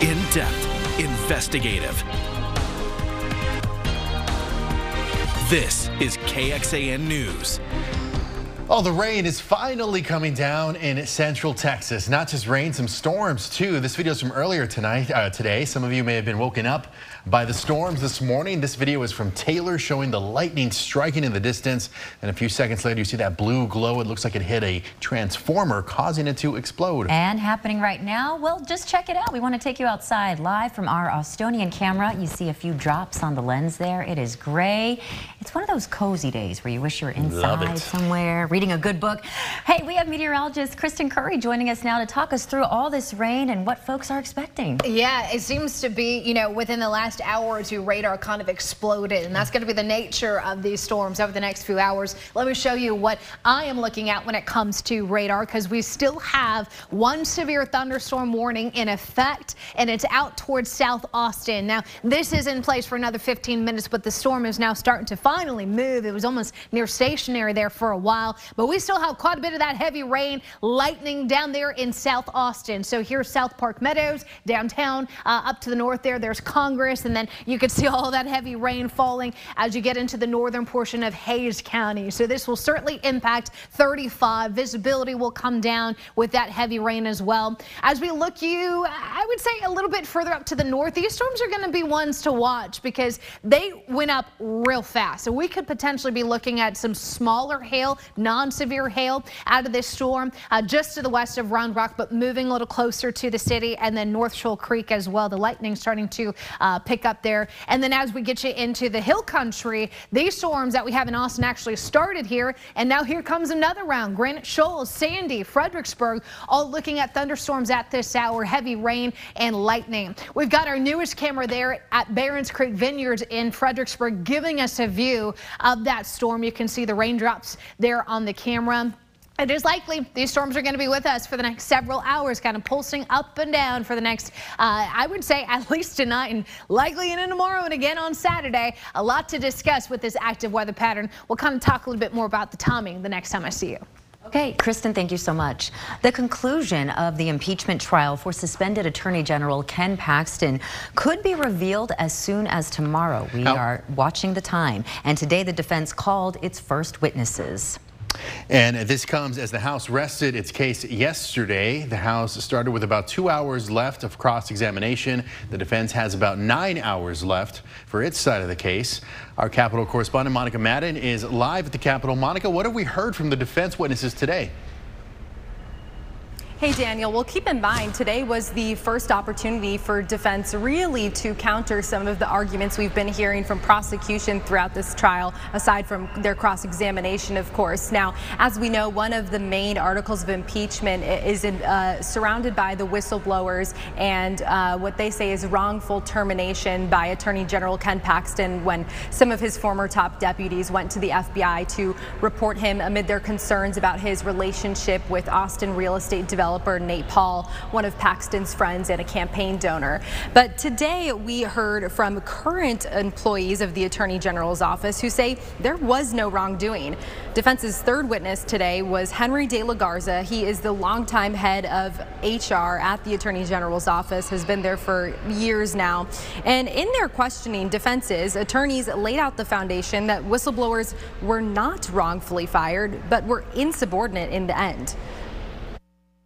In depth, investigative. This is KXAN News. Oh, the rain is finally coming down in central Texas. Not just rain, some storms too. This video is from earlier tonight, uh, today. Some of you may have been woken up by the storms this morning. This video is from Taylor showing the lightning striking in the distance. And a few seconds later, you see that blue glow. It looks like it hit a transformer, causing it to explode. And happening right now, well, just check it out. We want to take you outside live from our Austonian camera. You see a few drops on the lens there. It is gray. It's one of those cozy days where you wish you were inside somewhere reading a good book. Hey, we have meteorologist Kristen Currie joining us now to talk us through all this rain and what folks are expecting. Yeah, it seems to be, you know, within the last hour or two, radar kind of exploded. And that's going to be the nature of these storms over the next few hours. Let me show you what I am looking at when it comes to radar because we still have one severe thunderstorm warning in effect and it's out towards South Austin. Now, this is in place for another 15 minutes, but the storm is now starting to finally move. It was almost near stationary there for a while. But we still have quite a bit of that heavy rain, lightning down there in South Austin. So here's South Park Meadows, downtown, uh, up to the north there, there's Congress, and then you can see all that heavy rain falling as you get into the northern portion of Hays County. So this will certainly impact 35. Visibility will come down with that heavy rain as well. As we look you, I would say a little bit further up to the north, these storms are going to be ones to watch because they went up real fast. So we could potentially be looking at some smaller hail, non non-severe hail out of this storm uh, just to the west of Round Rock, but moving a little closer to the city and then North Shoal Creek as well. The lightning starting to uh, pick up there. And then as we get you into the hill country, these storms that we have in Austin actually started here. And now here comes another round. Granite Shoals, Sandy, Fredericksburg, all looking at thunderstorms at this hour, heavy rain and lightning. We've got our newest camera there at Barons Creek Vineyards in Fredericksburg, giving us a view of that storm. You can see the raindrops there on the camera. It is likely these storms are going to be with us for the next several hours, kind of pulsing up and down for the next, uh, I would say, at least tonight and likely into tomorrow and again on Saturday. A lot to discuss with this active weather pattern. We'll kind of talk a little bit more about the timing the next time I see you. Okay, Kristen, thank you so much. The conclusion of the impeachment trial for suspended Attorney General Ken Paxton could be revealed as soon as tomorrow. We are watching the time, and today the defense called its first witnesses. And this comes as the House rested its case yesterday. The House started with about two hours left of cross-examination. The defense has about nine hours left for its side of the case. Our Capitol correspondent Monica Madden is live at the Capitol. Monica, what have we heard from the defense witnesses today? Hey, Daniel. Well, keep in mind today was the first opportunity for defense really to counter some of the arguments we've been hearing from prosecution throughout this trial, aside from their cross examination, of course. Now, as we know, one of the main articles of impeachment is uh, surrounded by the whistleblowers and uh, what they say is wrongful termination by Attorney General Ken Paxton when some of his former top deputies went to the FBI to report him amid their concerns about his relationship with Austin real estate developers developer Nate Paul, one of Paxton's friends and a campaign donor. But today we heard from current employees of the Attorney General's office who say there was no wrongdoing. Defense's third witness today was Henry De La Garza. He is the longtime head of HR at the Attorney General's office, has been there for years now. And in their questioning defenses, attorneys laid out the foundation that whistleblowers were not wrongfully fired, but were insubordinate in the end.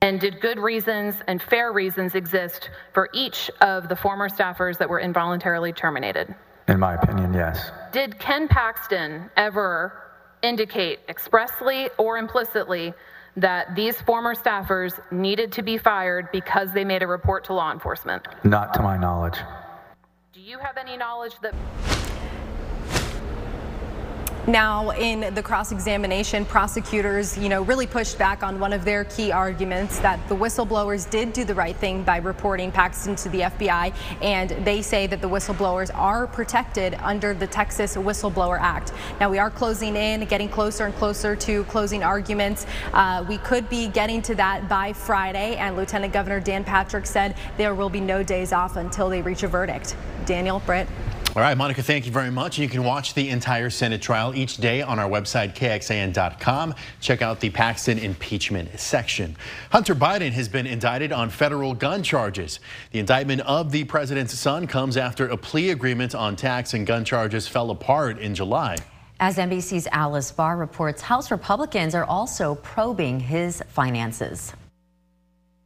And did good reasons and fair reasons exist for each of the former staffers that were involuntarily terminated? In my opinion, yes. Did Ken Paxton ever indicate expressly or implicitly that these former staffers needed to be fired because they made a report to law enforcement? Not to my knowledge. Do you have any knowledge that now, in the cross-examination, prosecutors, you know, really pushed back on one of their key arguments that the whistleblowers did do the right thing by reporting Paxton to the FBI, and they say that the whistleblowers are protected under the Texas Whistleblower Act. Now, we are closing in, getting closer and closer to closing arguments. Uh, we could be getting to that by Friday, and Lieutenant Governor Dan Patrick said there will be no days off until they reach a verdict. Daniel, Britt. All right, Monica, thank you very much. You can watch the entire Senate trial each day on our website, kxan.com. Check out the Paxton impeachment section. Hunter Biden has been indicted on federal gun charges. The indictment of the president's son comes after a plea agreement on tax and gun charges fell apart in July. As NBC's Alice Barr reports, House Republicans are also probing his finances.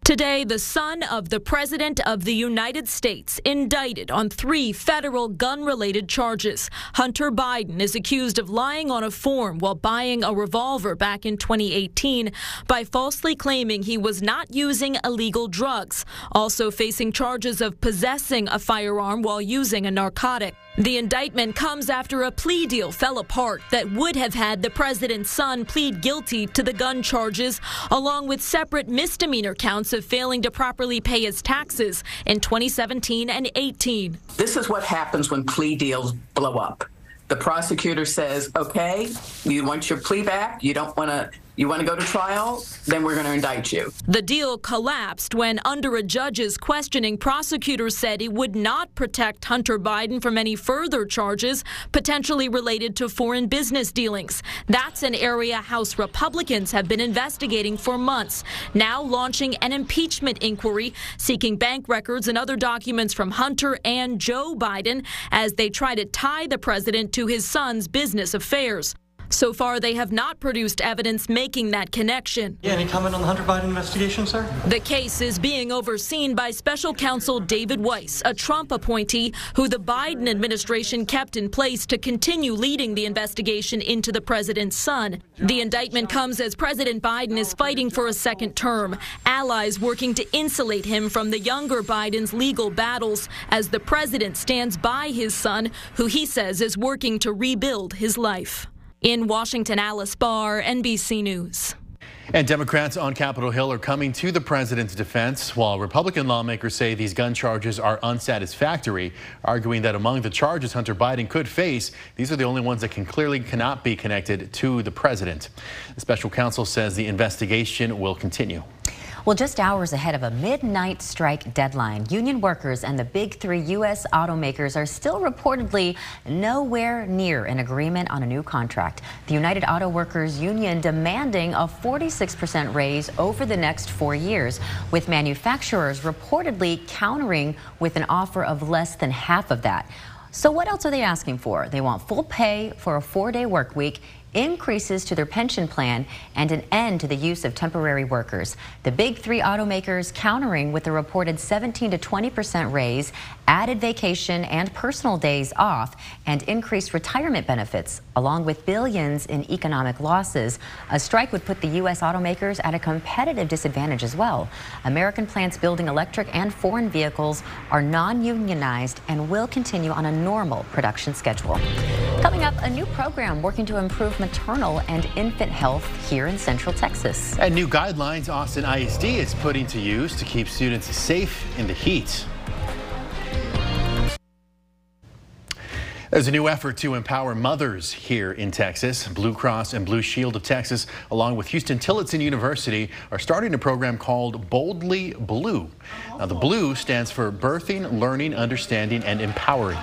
Today, the son of the President of the United States indicted on three federal gun related charges. Hunter Biden is accused of lying on a form while buying a revolver back in 2018 by falsely claiming he was not using illegal drugs, also facing charges of possessing a firearm while using a narcotic. The indictment comes after a plea deal fell apart that would have had the president's son plead guilty to the gun charges, along with separate misdemeanor counts of failing to properly pay his taxes in 2017 and 18. This is what happens when plea deals blow up. The prosecutor says, okay, you want your plea back, you don't want to you want to go to trial? Then we're going to indict you. The deal collapsed when, under a judge's questioning, prosecutors said it would not protect Hunter Biden from any further charges potentially related to foreign business dealings. That's an area House Republicans have been investigating for months, now launching an impeachment inquiry seeking bank records and other documents from Hunter and Joe Biden as they try to tie the president to his son's business affairs. So far, they have not produced evidence making that connection. Yeah, any comment on the Hunter Biden investigation, sir? The case is being overseen by special counsel David Weiss, a Trump appointee who the Biden administration kept in place to continue leading the investigation into the president's son. The indictment comes as President Biden is fighting for a second term, allies working to insulate him from the younger Biden's legal battles as the president stands by his son, who he says is working to rebuild his life. In Washington, Alice Barr, NBC News. And Democrats on Capitol Hill are coming to the president's defense, while Republican lawmakers say these gun charges are unsatisfactory, arguing that among the charges Hunter Biden could face, these are the only ones that can clearly cannot be connected to the president. The special counsel says the investigation will continue. Well, just hours ahead of a midnight strike deadline, union workers and the big three U.S. automakers are still reportedly nowhere near an agreement on a new contract. The United Auto Workers Union demanding a 46% raise over the next four years, with manufacturers reportedly countering with an offer of less than half of that. So what else are they asking for? They want full pay for a four-day work week increases to their pension plan, and an end to the use of temporary workers. The big three automakers countering with a reported 17 to 20 percent raise, added vacation and personal days off, and increased retirement benefits, along with billions in economic losses. A strike would put the U.S. automakers at a competitive disadvantage as well. American plants building electric and foreign vehicles are non-unionized and will continue on a normal production schedule. Coming up, a new program working to improve maternal and infant health here in Central Texas. And new guidelines Austin ISD is putting to use to keep students safe in the heat. There's a new effort to empower mothers here in Texas. Blue Cross and Blue Shield of Texas, along with Huston-Tillotson University, are starting a program called Boldly Blue. Now, the blue stands for Birthing, Learning, Understanding, and Empowering.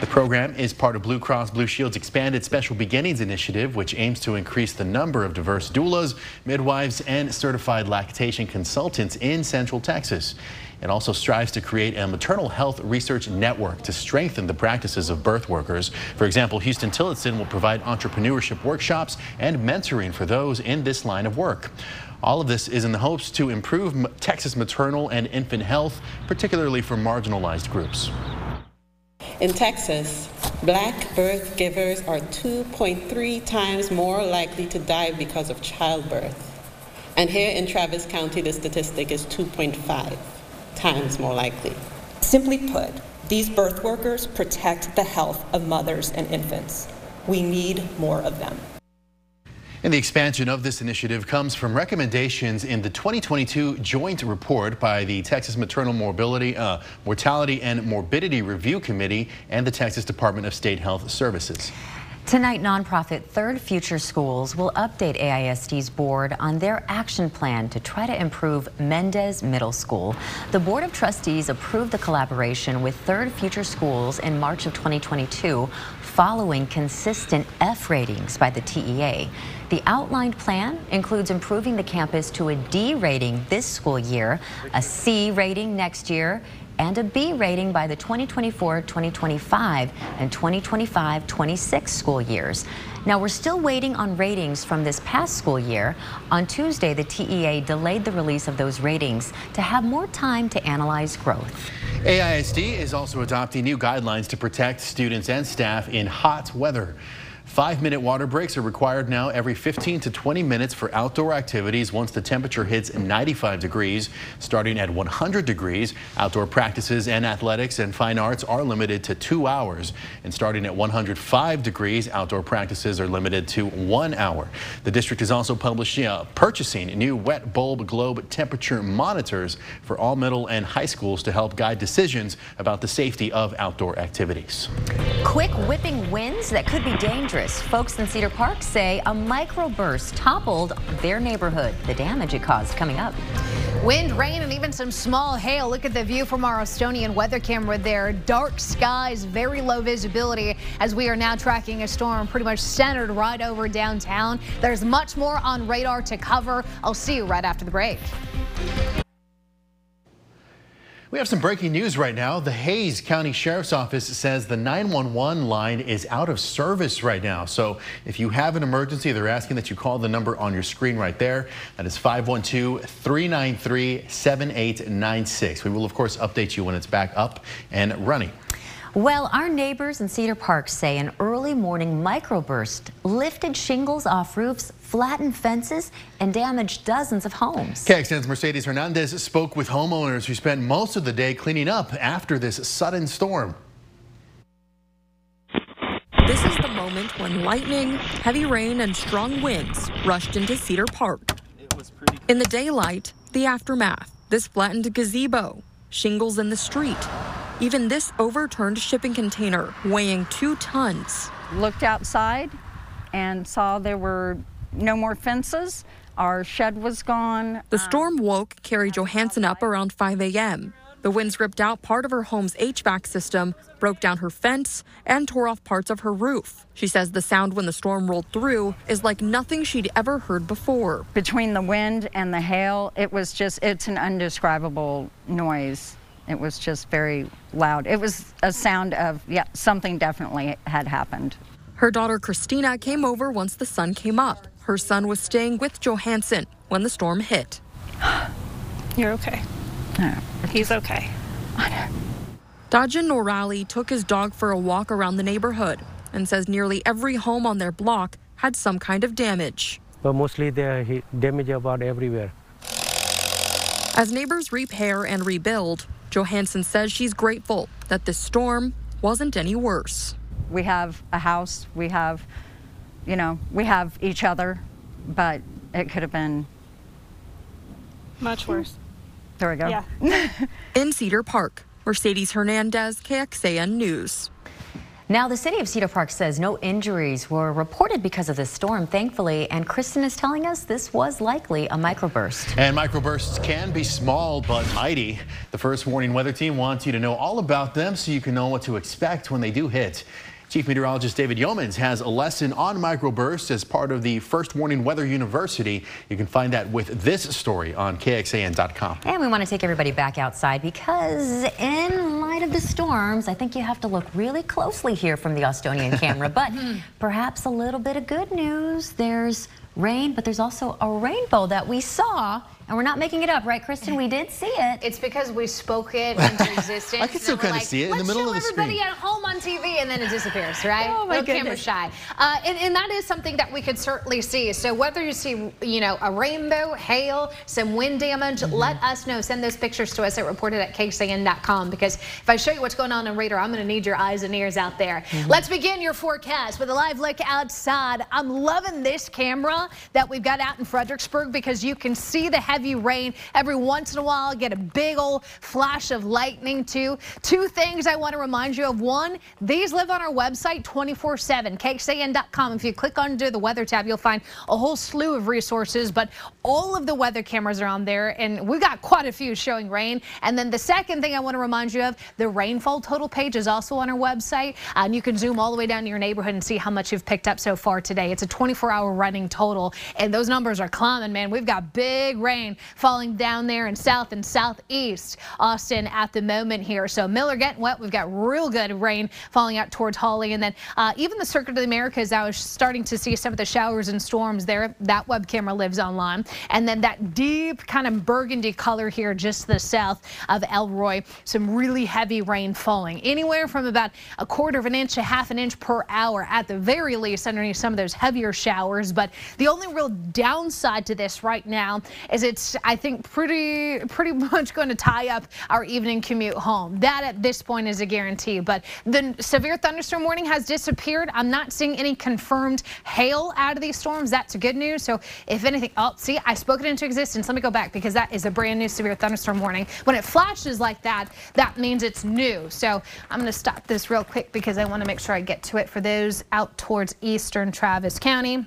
The program is part of Blue Cross Blue Shield's expanded Special Beginnings initiative, which aims to increase the number of diverse doulas, midwives, and certified lactation consultants in Central Texas. It also strives to create a maternal health research network to strengthen the practices of birth workers. For example, Huston-Tillotson will provide entrepreneurship workshops and mentoring for those in this line of work. All of this is in the hopes to improve Texas maternal and infant health, particularly for marginalized groups. In Texas, black birth givers are 2.3 times more likely to die because of childbirth. And here in Travis County, the statistic is 2.5 times more likely. Simply put, these birth workers protect the health of mothers and infants. We need more of them. And the expansion of this initiative comes from recommendations in the 2022 joint report by the Texas Maternal uh, Mortality and Morbidity Review Committee and the Texas Department of State Health Services. Tonight, nonprofit Third Future Schools will update AISD's board on their action plan to try to improve Mendez Middle School. The Board of Trustees approved the collaboration with Third Future Schools in March of 2022 following consistent F ratings by the TEA. The outlined plan includes improving the campus to a D rating this school year, a C rating next year, and a B rating by the 2024-2025 and 2025-26 school years. Now, we're still waiting on ratings from this past school year. On Tuesday, the TEA delayed the release of those ratings to have more time to analyze growth. AISD is also adopting new guidelines to protect students and staff in hot weather. Five minute water breaks are required now every 15 to 20 minutes for outdoor activities once the temperature hits 95 degrees. Starting at 100 degrees, outdoor practices and athletics and fine arts are limited to two hours. And starting at 105 degrees, outdoor practices are limited to one hour. The district is also publishing, uh, purchasing new wet bulb globe temperature monitors for all middle and high schools to help guide decisions about the safety of outdoor activities. Quick whipping winds that could be dangerous Folks in Cedar Park say a microburst toppled their neighborhood. The damage it caused coming up. Wind, rain, and even some small hail. Look at the view from our Austonian weather camera there. Dark skies, very low visibility as we are now tracking a storm pretty much centered right over downtown. There's much more on radar to cover. I'll see you right after the break. We have some breaking news right now. The Hays County Sheriff's Office says the 911 line is out of service right now. So if you have an emergency, they're asking that you call the number on your screen right there. That is 512-393-7896. We will, of course, update you when it's back up and running. Well, our neighbors in Cedar Park say an early morning microburst lifted shingles off roofs, flattened fences, and damaged dozens of homes. KXAN's Mercedes Hernandez spoke with homeowners who spent most of the day cleaning up after this sudden storm. This is the moment when lightning, heavy rain, and strong winds rushed into Cedar Park. In the daylight, the aftermath, this flattened gazebo, shingles in the street, even this overturned shipping container weighing two tons. Looked outside and saw there were no more fences. Our shed was gone. The um, storm woke Carrie Johansson up around 5 a.m. The winds ripped out part of her home's HVAC system, broke down her fence, and tore off parts of her roof. She says the sound when the storm rolled through is like nothing she'd ever heard before. Between the wind and the hail, it was just, it's an indescribable noise. It was just very loud. It was a sound of, yeah, something definitely had happened. Her daughter Christina came over once the sun came up. Her son was staying with Johansson when the storm hit. You're okay. No, He's okay. Dajin Norali took his dog for a walk around the neighborhood and says nearly every home on their block had some kind of damage. But mostly there damage about everywhere. As neighbors repair and rebuild, Johansson says she's grateful that this storm wasn't any worse. We have a house, we have, you know, we have each other, but it could have been much hmm. worse. There we go. Yeah. In Cedar Park, Mercedes Hernandez, KXAN News. Now, the city of Cedar Park says no injuries were reported because of this storm, thankfully. And Kristen is telling us this was likely a microburst. And microbursts can be small but mighty. The first warning weather team wants you to know all about them so you can know what to expect when they do hit. Chief Meteorologist David Yeomans has a lesson on microbursts as part of the First Warning Weather University. You can find that with this story on KXAN.com. And we want to take everybody back outside because in light of the storms, I think you have to look really closely here from the Austonian camera. But hmm. perhaps a little bit of good news. There's rain, but there's also a rainbow that we saw and we're not making it up, right, Kristen? We did see it. It's because we spoke it into existence. I can still kind of like, see it in the middle of the screen. everybody at home on TV, and then it disappears, right? Oh my Little camera shy. Uh, and, and that is something that we could certainly see. So whether you see, you know, a rainbow, hail, some wind damage, mm -hmm. let us know. Send those pictures to us at reported at KXAN.com because if I show you what's going on in radar, I'm going to need your eyes and ears out there. Mm -hmm. Let's begin your forecast with a live look outside. I'm loving this camera that we've got out in Fredericksburg because you can see the heavy rain. Every once in a while, get a big old flash of lightning too. Two things I want to remind you of. One, these live on our website 24-7, KXAN.com. If you click under the weather tab, you'll find a whole slew of resources, but all of the weather cameras are on there, and we've got quite a few showing rain. And then the second thing I want to remind you of, the rainfall total page is also on our website, and you can zoom all the way down to your neighborhood and see how much you've picked up so far today. It's a 24-hour running total, and those numbers are climbing, man. We've got big rain falling down there in south and southeast Austin at the moment here. So Miller getting wet. We've got real good rain falling out towards Holly. and then uh, even the Circuit of the Americas, I was starting to see some of the showers and storms there. That web camera lives online. And then that deep kind of burgundy color here just to the south of Elroy. Some really heavy rain falling. Anywhere from about a quarter of an inch to half an inch per hour at the very least underneath some of those heavier showers. But the only real downside to this right now is it's, I think, pretty, pretty much going to tie up our evening commute home. That at this point is a guarantee. But the severe thunderstorm warning has disappeared. I'm not seeing any confirmed hail out of these storms. That's good news. So if anything, oh, see, I spoke it into existence. Let me go back because that is a brand new severe thunderstorm warning. When it flashes like that, that means it's new. So I'm going to stop this real quick because I want to make sure I get to it for those out towards eastern Travis County.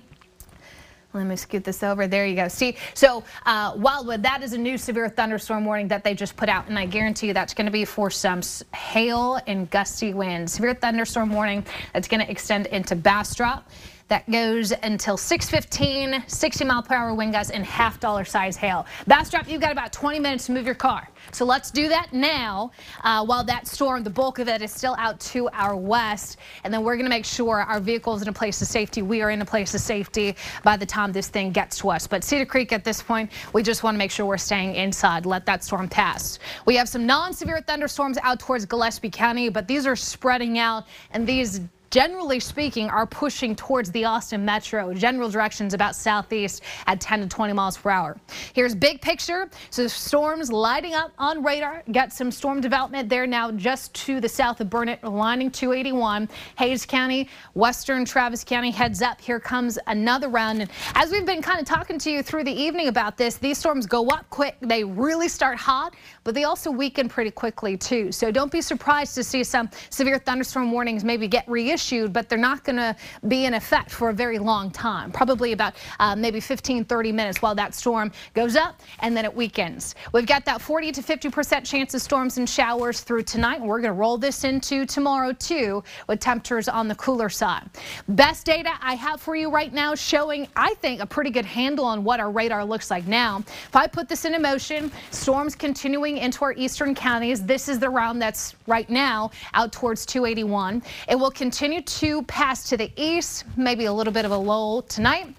Let me scoot this over. There you go. See, so uh, Wildwood, that is a new severe thunderstorm warning that they just put out, and I guarantee you that's going to be for some hail and gusty winds. Severe thunderstorm warning that's going to extend into Bastrop. That goes until 615, 60 mile per hour wind gusts and half dollar size hail. Bastrop, you've got about 20 minutes to move your car. So let's do that now uh, while that storm, the bulk of it is still out to our west. And then we're going to make sure our vehicles in a place of safety. We are in a place of safety by the time this thing gets to us. But Cedar Creek at this point, we just want to make sure we're staying inside. Let that storm pass. We have some non-severe thunderstorms out towards Gillespie County, but these are spreading out and these generally speaking, are pushing towards the Austin metro. General directions about southeast at 10 to 20 miles per hour. Here's big picture. So storms lighting up on radar. Got some storm development there now just to the south of Burnet, lining 281. Hays County, western Travis County heads up. Here comes another round. And as we've been kind of talking to you through the evening about this, these storms go up quick. They really start hot, but they also weaken pretty quickly too. So don't be surprised to see some severe thunderstorm warnings maybe get reissued issued, but they're not going to be in effect for a very long time, probably about uh, maybe 15, 30 minutes while that storm goes up and then it weakens. We've got that 40 to 50% chance of storms and showers through tonight. We're going to roll this into tomorrow too with temperatures on the cooler side. Best data I have for you right now showing, I think, a pretty good handle on what our radar looks like now. If I put this into motion, storms continuing into our eastern counties. This is the round that's right now out towards 281. It will continue continue to pass to the east, maybe a little bit of a lull tonight.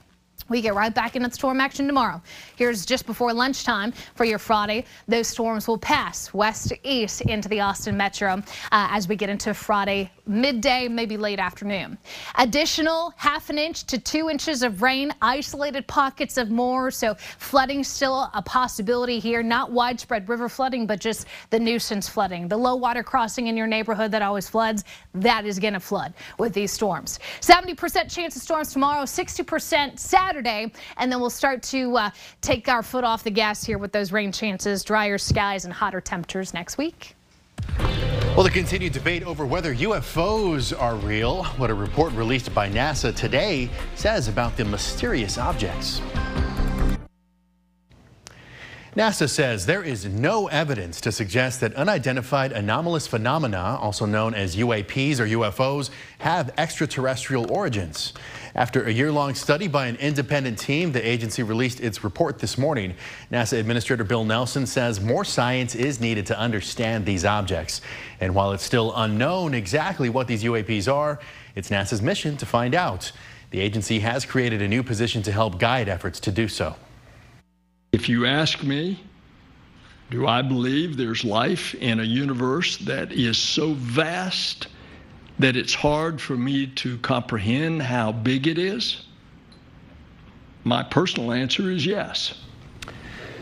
We get right back into the storm action tomorrow. Here's just before lunchtime for your Friday. Those storms will pass west to east into the Austin metro uh, as we get into Friday midday, maybe late afternoon. Additional half an inch to two inches of rain, isolated pockets of more. So flooding still a possibility here. Not widespread river flooding, but just the nuisance flooding. The low water crossing in your neighborhood that always floods, that is going to flood with these storms. 70% chance of storms tomorrow, 60% Saturday. Saturday, and then we'll start to uh, take our foot off the gas here with those rain chances, drier skies, and hotter temperatures next week. Well, the continued debate over whether UFOs are real, what a report released by NASA today says about the mysterious objects. NASA says there is no evidence to suggest that unidentified anomalous phenomena, also known as UAPs or UFOs, have extraterrestrial origins. After a year-long study by an independent team, the agency released its report this morning. NASA Administrator Bill Nelson says more science is needed to understand these objects. And while it's still unknown exactly what these UAPs are, it's NASA's mission to find out. The agency has created a new position to help guide efforts to do so. If you ask me, do I believe there's life in a universe that is so vast that it's hard for me to comprehend how big it is? My personal answer is yes.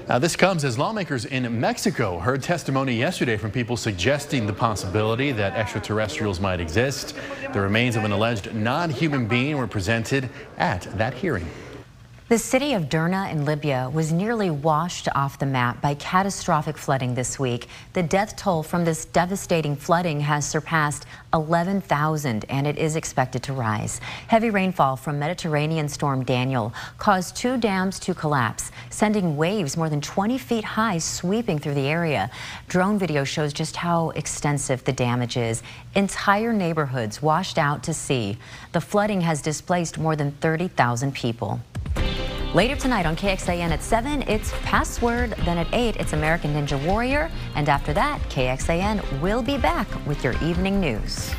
Now, this comes as lawmakers in Mexico heard testimony yesterday from people suggesting the possibility that extraterrestrials might exist. The remains of an alleged non-human being were presented at that hearing. The city of Derna in Libya was nearly washed off the map by catastrophic flooding this week. The death toll from this devastating flooding has surpassed 11,000 and it is expected to rise. Heavy rainfall from Mediterranean storm Daniel caused two dams to collapse, sending waves more than 20 feet high sweeping through the area. Drone video shows just how extensive the damage is. Entire neighborhoods washed out to sea. The flooding has displaced more than 30,000 people. Later tonight on KXAN at 7, it's Password. Then at 8, it's American Ninja Warrior. And after that, KXAN will be back with your evening news.